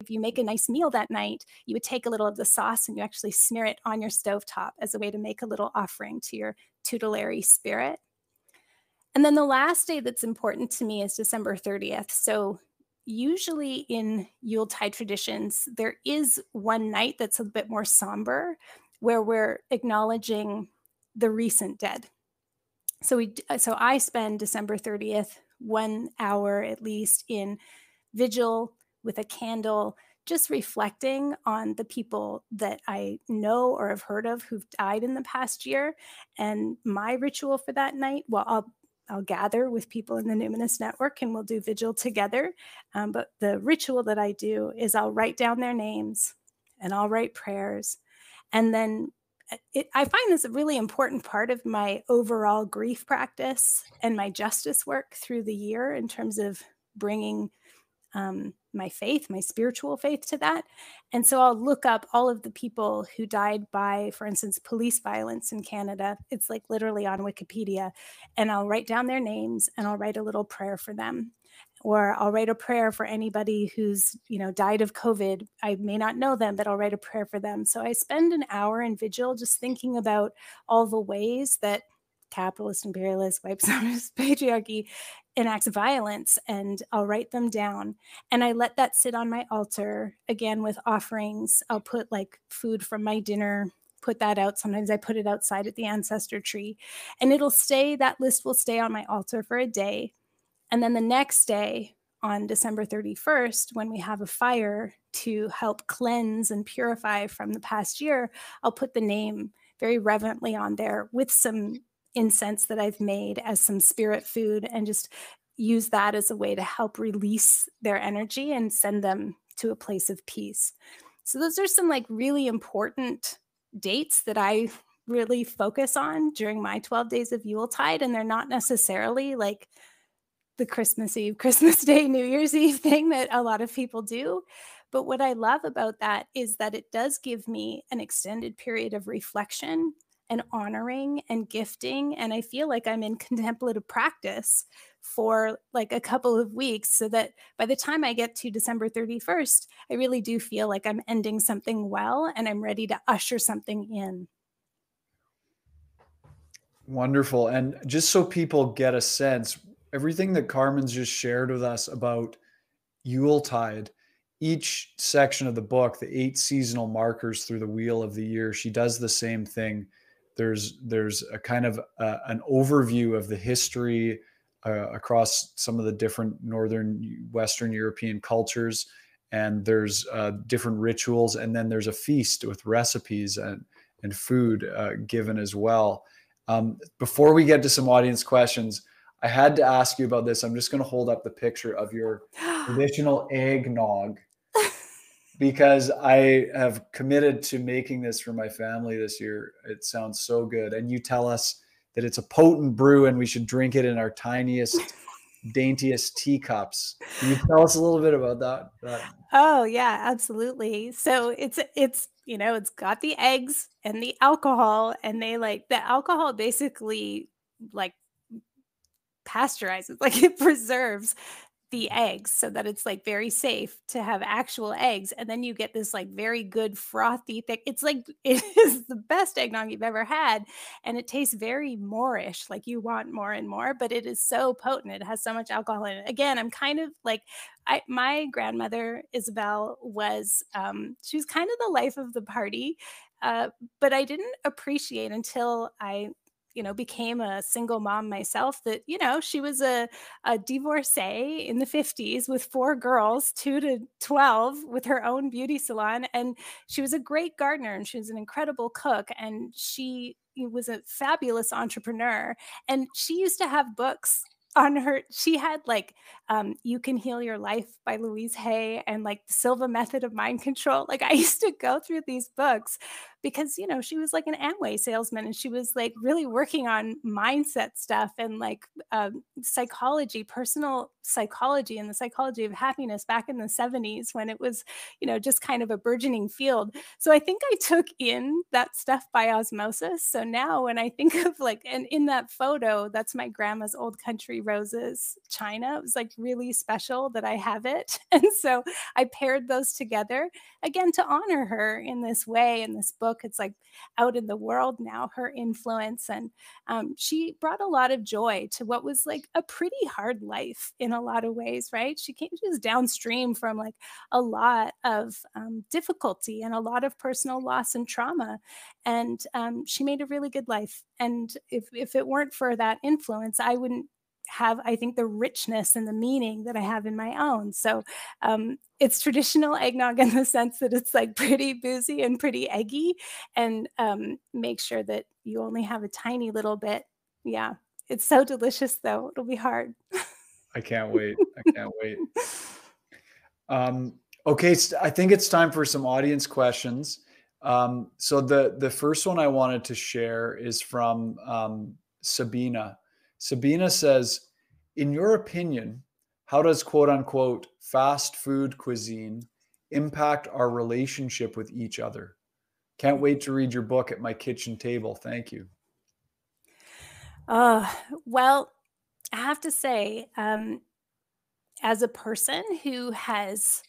B: if you make a nice meal that night, you would take a little of the sauce and you actually smear it on your stove top as a way to make a little offering to your tutelary spirit. And then the last day that's important to me is December 30th. So usually in Yuletide traditions, there is one night that's a bit more somber where we're acknowledging the recent dead. So we uh, so I spend December 30th one hour at least in vigil with a candle, just reflecting on the people that I know or have heard of who've died in the past year. And my ritual for that night, well, I'll I'll gather with people in the Numinous Network and we'll do vigil together. Um, but the ritual that I do is I'll write down their names and I'll write prayers. And then uh, it, I find this a really important part of my overall grief practice and my justice work through the year in terms of bringing um, my faith, my spiritual faith to that. And so I'll look up all of the people who died by, for instance, police violence in Canada. It's like literally on Wikipedia. And I'll write down their names and I'll write a little prayer for them. Or I'll write a prayer for anybody who's, you know, died of COVID. I may not know them, but I'll write a prayer for them. So I spend an hour in vigil just thinking about all the ways that capitalist imperialist white supremacist [laughs] patriarchy enacts violence and I'll write them down and I let that sit on my altar again with offerings. I'll put like food from my dinner, put that out. Sometimes I put it outside at the ancestor tree and it'll stay, that list will stay on my altar for a day. And then the next day, on December 31st, when we have a fire to help cleanse and purify from the past year, I'll put the name very reverently on there with some incense that I've made as some spirit food and just use that as a way to help release their energy and send them to a place of peace. So, those are some like really important dates that I really focus on during my 12 days of Yuletide. And they're not necessarily like the Christmas Eve, [laughs] Christmas Day, New Year's Eve thing that a lot of people do. But what I love about that is that it does give me an extended period of reflection and honoring and gifting. And I feel like I'm in [laughs] contemplative practice for like a couple of weeks so that by the time I get to December 31st, I really do feel like I'm ending something well and I'm ready to usher something in.
A: Wonderful. And just so people get a sense, everything that Carmen's just shared with us about Yuletide, each section of the book, the eight seasonal markers through the wheel of the year, she does the same thing there's there's a kind of uh, an overview of the history uh, across some of the different northern western european cultures and there's uh, different rituals and then there's a feast with recipes and and food uh, given as well. Um, before we get to some audience questions i had to ask you about this. I'm just going to hold up the picture of your [gasps] traditional eggnog because I have committed to making this for my family this year. It sounds so good. And you tell us that it's a potent brew and we should drink it in our tiniest, [laughs] daintiest teacups. Can you tell us a little bit about that? that?
B: Oh, yeah, absolutely. So it's, it's, you know, it's got the eggs and the alcohol, and they like the alcohol basically like pasteurizes, [laughs] like it preserves the eggs so that it's like very safe to have actual eggs and then you get this like very good frothy thick it's like [laughs] it is the best eggnog you've ever had and it tastes very moorish like you want more and more but it is so potent it has so much alcohol in it. Again i'm kind of like I, my grandmother isabel was um, she was kind of the life of the party uh, but I didn't appreciate until I you know became a single mom myself that you know she was a, a divorcee in the 50s with four girls 2 to 12 with her own beauty salon and she was a great gardener and she was an incredible cook and she was a fabulous entrepreneur and she used to have books on her she had like um, you can heal your life by louise hay and like the silva method of mind control like i used to go through these books because you know she was like an amway salesman and she was like really working on mindset stuff and like um, psychology personal psychology and the psychology of happiness back in the 70s when it was you know just kind of a burgeoning field. So i think i took in that stuff by osmosis. So now when i think [laughs] of like and in that photo that's my grandma's old country roses china. It was like really special that i have it. [laughs] And so i paired those together again to honor her in this way in this book it's like out in the world now her influence and um, she brought a lot of joy to what was like a pretty hard life in a lot of ways right? She came was downstream from like a lot of um, difficulty and a lot of personal loss and trauma and um, she made a really good life and if, if it weren't for that influence i wouldn't have i think the richness and the meaning that i have in my own. So um, it's traditional eggnog in the sense that it's like pretty boozy and pretty eggy and um, make sure that you only have a tiny little bit. Yeah it's so delicious though. It'll be hard.
A: I can't [laughs] wait. I can't wait. Um, okay i think it's time for some audience questions. Um, so the the first one I wanted to share is from um, Sabina. Sabina says, "In your opinion, how does quote unquote fast food cuisine impact our relationship with each other?" Can't wait to read your book at my kitchen table. Thank you.
B: Uh, well, I have to say, um, as a person who has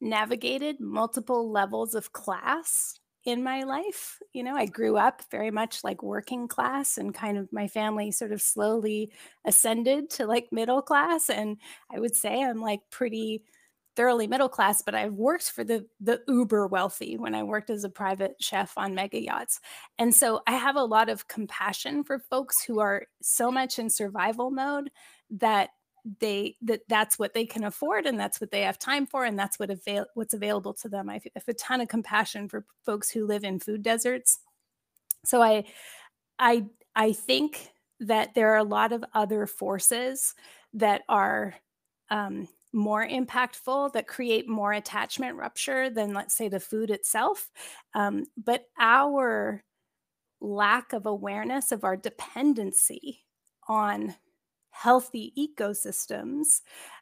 B: navigated multiple levels of class in my life. You know, I grew up very much like working class and kind of my family sort of slowly ascended to like middle class. And I would say I'm like pretty thoroughly middle class, but I've worked for the the uber wealthy when I worked as a private chef on mega yachts. And so I have a lot of compassion for folks who are so much in survival mode that they that that's what they can afford and that's what they have time for and that's what avail what's available to them. I have a ton of compassion for folks who live in food deserts. So I I I think that there are a lot of other forces that are um, more impactful that create more attachment rupture than let's say the food itself um, but our lack of awareness of our dependency on healthy ecosystems,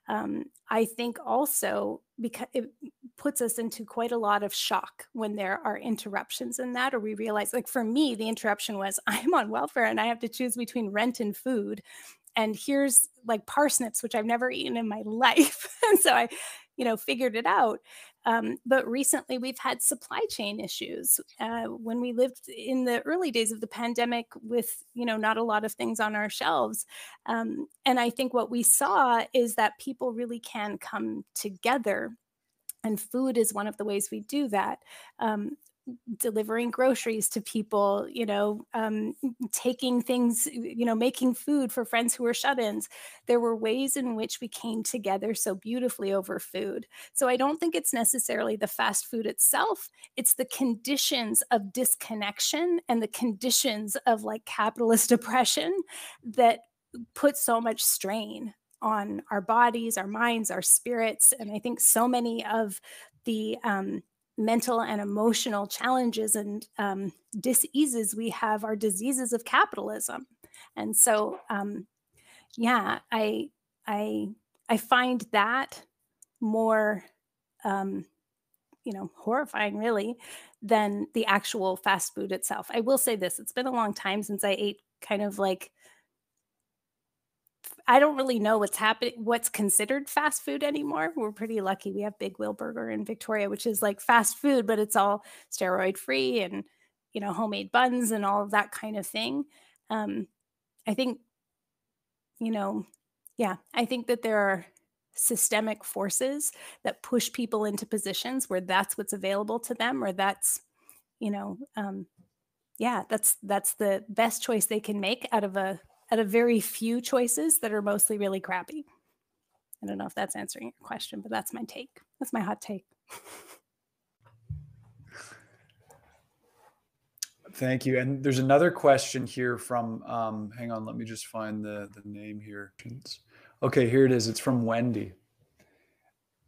B: um, I think also because it puts us into quite a lot of shock when there are interruptions in that, or we realize, like for me, the interruption was [laughs] I'm on welfare and I have to choose between rent and food. And here's like parsnips, which I've never eaten in my [laughs] life. and so I, you know, figured it out. Um, but recently, we've had supply chain issues. Uh, when we lived in the early days of the pandemic, with you know not a lot of things on our shelves, um, and I think what we saw is that people really can come together and food is one of the ways we do that. Um, delivering groceries to people, you know, um, taking things, you know, making food for friends who were shut ins. There were ways in which we came together so beautifully over food. So I don't think it's necessarily the fast food itself, it's the conditions of disconnection and the conditions of like capitalist [laughs] oppression that put so much strain on our bodies, our minds, our spirits. And I think so many of the um, mental and emotional challenges and um, diseases we have are diseases of capitalism. And so um, yeah i i i find that more um, you know horrifying really than the actual fast food itself. I will say this it's been a long time since i ate kind of like I don't really know what's happening, what's considered fast food anymore. We're pretty lucky. We have Big Wheel Burger in Victoria, which is like fast food, but it's all steroid free and you know homemade buns and all of that kind of thing. Um, I think, you know, yeah, I think that there are systemic forces that push people into positions where that's what's available to them, or that's, you know, um, yeah, that's that's the best choice they can make out of a of very few choices that are mostly really crappy. I don't know if that's answering your question, but that's my take. That's my hot take.
A: Thank you. And there's another question here from, um, hang on, let me just find the, the name here. Okay, here it is. It's from Wendy.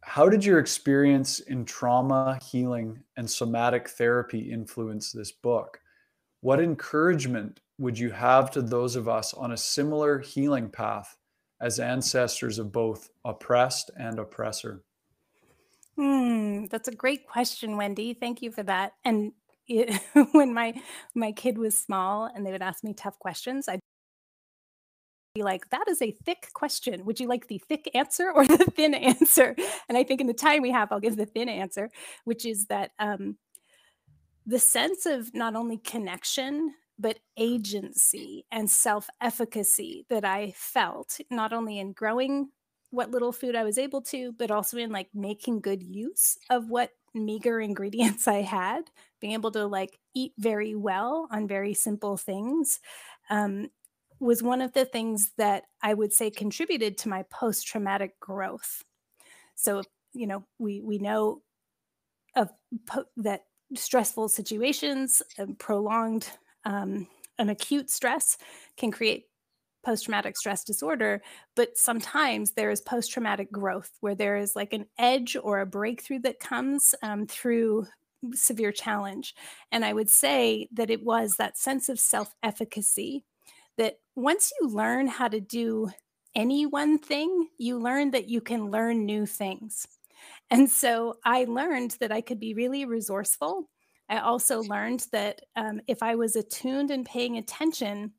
A: How did your experience in trauma healing and somatic therapy influence this book? What encouragement would you have to those of us on a similar healing path as ancestors of both oppressed and oppressor?
B: Hmm, that's a great question, Wendy. Thank you for that. And it, [laughs] when my my kid was small and they would ask me tough questions, I'd be like, "That is a thick question. Would you like the thick answer or [laughs] the thin answer?" And I think in the time we have, I'll give the thin answer, which is that um, the sense of not only connection but agency and self efficacy that I felt, not only in growing what little food I was able to, but also in like making good use of what meager [laughs] ingredients I had, being able to like eat very well on very simple things. Um, was one of the things that I would say contributed to my post traumatic growth. So, you know, we we know of po- that stressful situations, and prolonged um, an acute stress can create post traumatic stress disorder, but sometimes there is post traumatic growth where there is like an edge or a breakthrough that comes um, through severe challenge. And I would say that it was that sense of self efficacy that once you learn how to do any one thing, you learn that you can learn new things. And so I learned that I could be really resourceful. I also learned that um, if I was attuned and paying attention,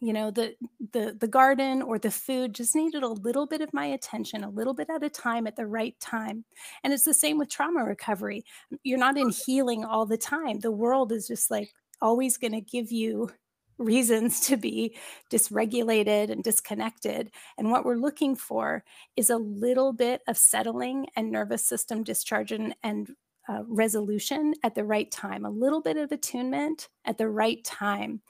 B: you know the the the garden or the food just needed a little bit of my attention a little bit at a time at the right time. And it's the same with trauma recovery. You're not in healing all the time. The world is just like always going to give you [laughs] reasons to be dysregulated and disconnected. And what we're looking for is a little bit of settling and nervous system discharge and, and uh, resolution at the right time a little bit of attunement at the right time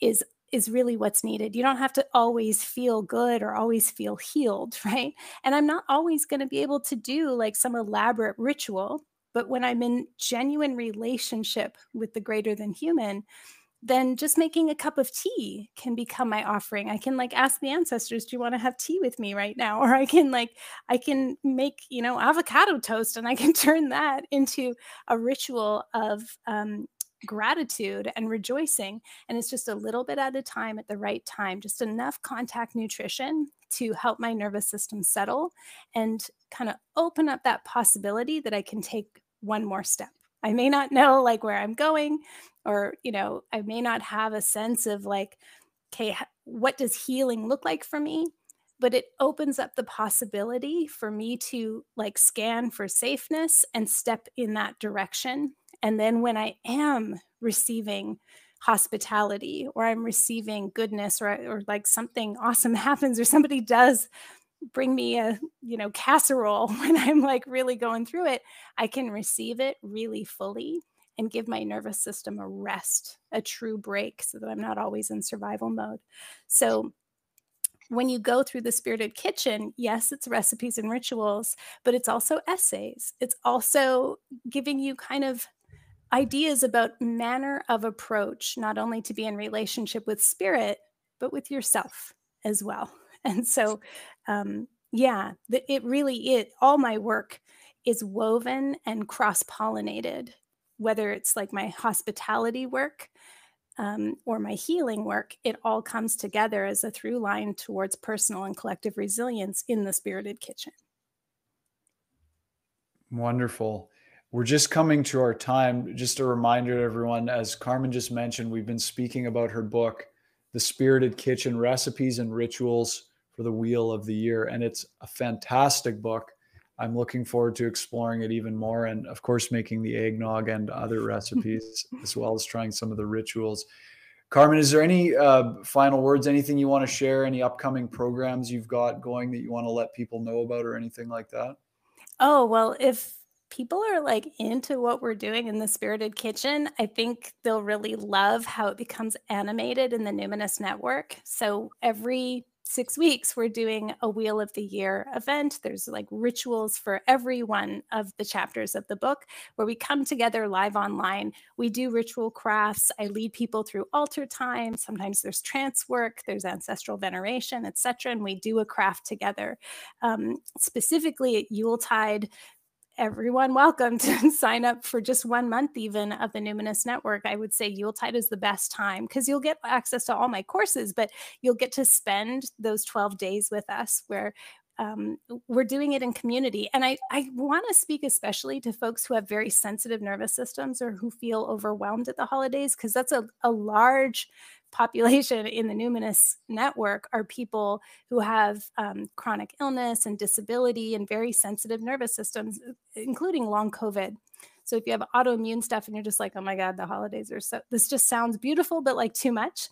B: is is really what's needed. You don't have to always feel good or always feel healed, [laughs] right? And I'm not always going to be able to do like some elaborate ritual, but when I'm in genuine relationship with the greater than human, then just making a cup of tea can become my offering. I can like ask the ancestors, do you want to have tea with me right now? [laughs] Or I can like, I can make, you know, avocado toast and I can [laughs] turn that into a ritual of um, gratitude and rejoicing. And it's just a little bit at a time at the right time, just enough contact nutrition to help my nervous system settle and kind of open up that possibility that I can take one more step. I may not know like where I'm going, or, you know, I may not have a sense of like, okay, what does healing look like for me? but it opens up the possibility for me to like scan for safeness and step in that direction and then when I am receiving hospitality or I'm receiving goodness or, or like something awesome [laughs] happens or somebody does bring me a you know casserole [laughs] when i'm like really going through it i can receive it really fully and give my nervous system a rest a true break so that i'm not always in survival mode so when you go through the spirited kitchen yes it's recipes and rituals but it's also essays it's also giving you kind of ideas about manner of approach, not only to be in relationship with spirit, but with yourself as well. And so, um, yeah, it really it all my work is woven and cross pollinated, whether it's like my hospitality work um, or my healing work, it all comes together as a through line towards personal and collective resilience in the spirited kitchen.
A: Wonderful. We're just coming to our time. Just a reminder to everyone, as Carmen just mentioned, we've been speaking about her book, The Spirited Kitchen Recipes and Rituals for the Wheel of the Year. And it's a fantastic book. I'm looking forward to exploring it even more. And of course, making the eggnog and other [laughs] recipes, as well as trying some of the rituals. Carmen, is there any uh, final words, anything you want to share, any upcoming programs you've got going that you want to let people know about, or anything like that?
B: Oh, well, if people are like into what we're doing in the spirited kitchen i think they'll really love how it becomes animated in the numinous network so every six weeks we're doing a wheel of the year event. There's like rituals for every one of the chapters of the book where we come together live online. We do ritual crafts. I lead people through altar time. Sometimes there's trance work there's ancestral veneration etc and we do a craft together. Um, specifically at yuletide everyone welcome to [laughs] sign up for just one month even of the numinous network. I would say yuletide is the best time because you'll get access to all my courses but you'll get to spend those 12 days with us where um, we're doing it in community. And i, I want to speak especially to folks who have very sensitive nervous systems or who feel overwhelmed at the holidays because that's a, a large population [laughs] in the Numinous network are people who have um, chronic illness and disability and very sensitive nervous systems, including long COVID. So if you have autoimmune stuff and you're just like, oh my God, the holidays are so, this just sounds beautiful, but like too much.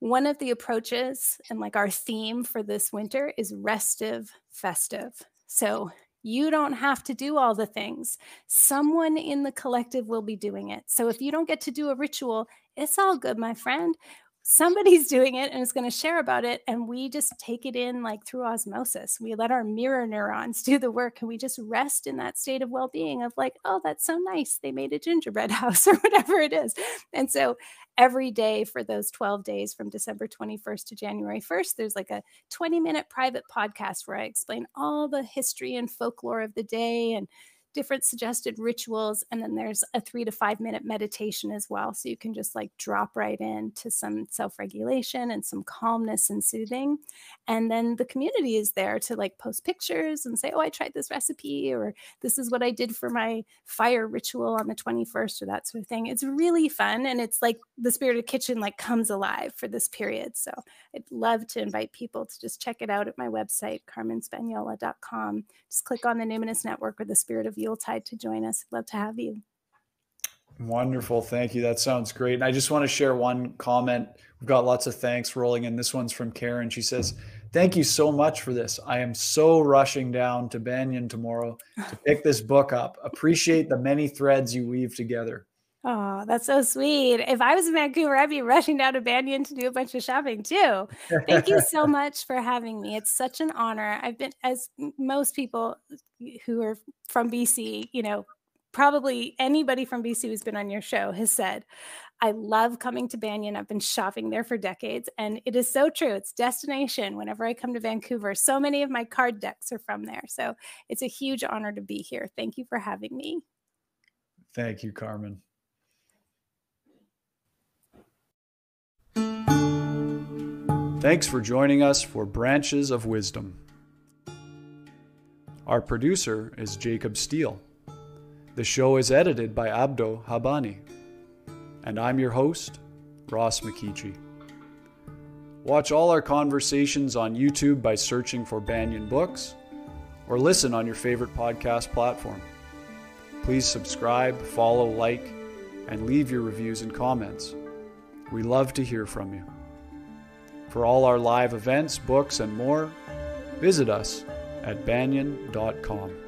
B: One of the approaches and like our theme for this winter is restive festive. So you don't have to do all the things. Someone in the collective will be doing it. So if you don't get to do a ritual, it's all good, my friend. somebody's doing it and is going to share about it and we just take it in like through osmosis we let our mirror neurons [laughs] do the work and we just rest in that state of well-being of like oh that's so nice they made a gingerbread [laughs] house or whatever it is and so every day for those 12 days from december 21st to january 1st there's like a 20 minute private podcast where i explain all the history and folklore of the day and different suggested rituals. And then there's a three to five minute meditation as well. So you can just like drop right into some self regulation and some calmness and soothing. And then the community is there to like post pictures and say, oh, I tried this recipe, or this is what I did for my fire ritual on the 21st, or that sort of thing. It's really fun. And it's like the spirited kitchen like comes alive for this period. So I'd love to invite people to just check it out at my website, carmenspagnola.com. Just click on the Numinous Network or the Spirit of Yuletide to join us. Love to have you.
A: Wonderful. Thank you. That sounds great. And I just want to share one comment. We've got lots of thanks rolling in. This one's from Karen. She says, Thank you so much for this. I am so rushing down to Banyen tomorrow to pick this book up. Appreciate the many threads you weave together.
B: Oh, that's so sweet. If I was in Vancouver, I'd be rushing down to Banyen to do a bunch of shopping too. Thank you so [laughs] much for having me. It's such an honor. I've been, as most people who are from BC, you know, probably anybody from BC who's been on your show has said, I love coming to Banyen. I've been shopping there for decades. And it is so true. It's destination whenever I come to Vancouver. So many of my card decks are from there. So it's a huge honor to be here. Thank you for having me.
A: Thank you, Carmen. Thanks for joining us for Branches of Wisdom. Our producer is Jacob Steele. The show is edited by Abdo Habani. And I'm your host, Ross McKeechee. Watch all our conversations on YouTube by searching for Banyen Books or listen on your favorite podcast platform. Please subscribe, follow, like, and leave your reviews and comments. We love to hear from you. For all our live events, books, and more, visit us at banyen.com.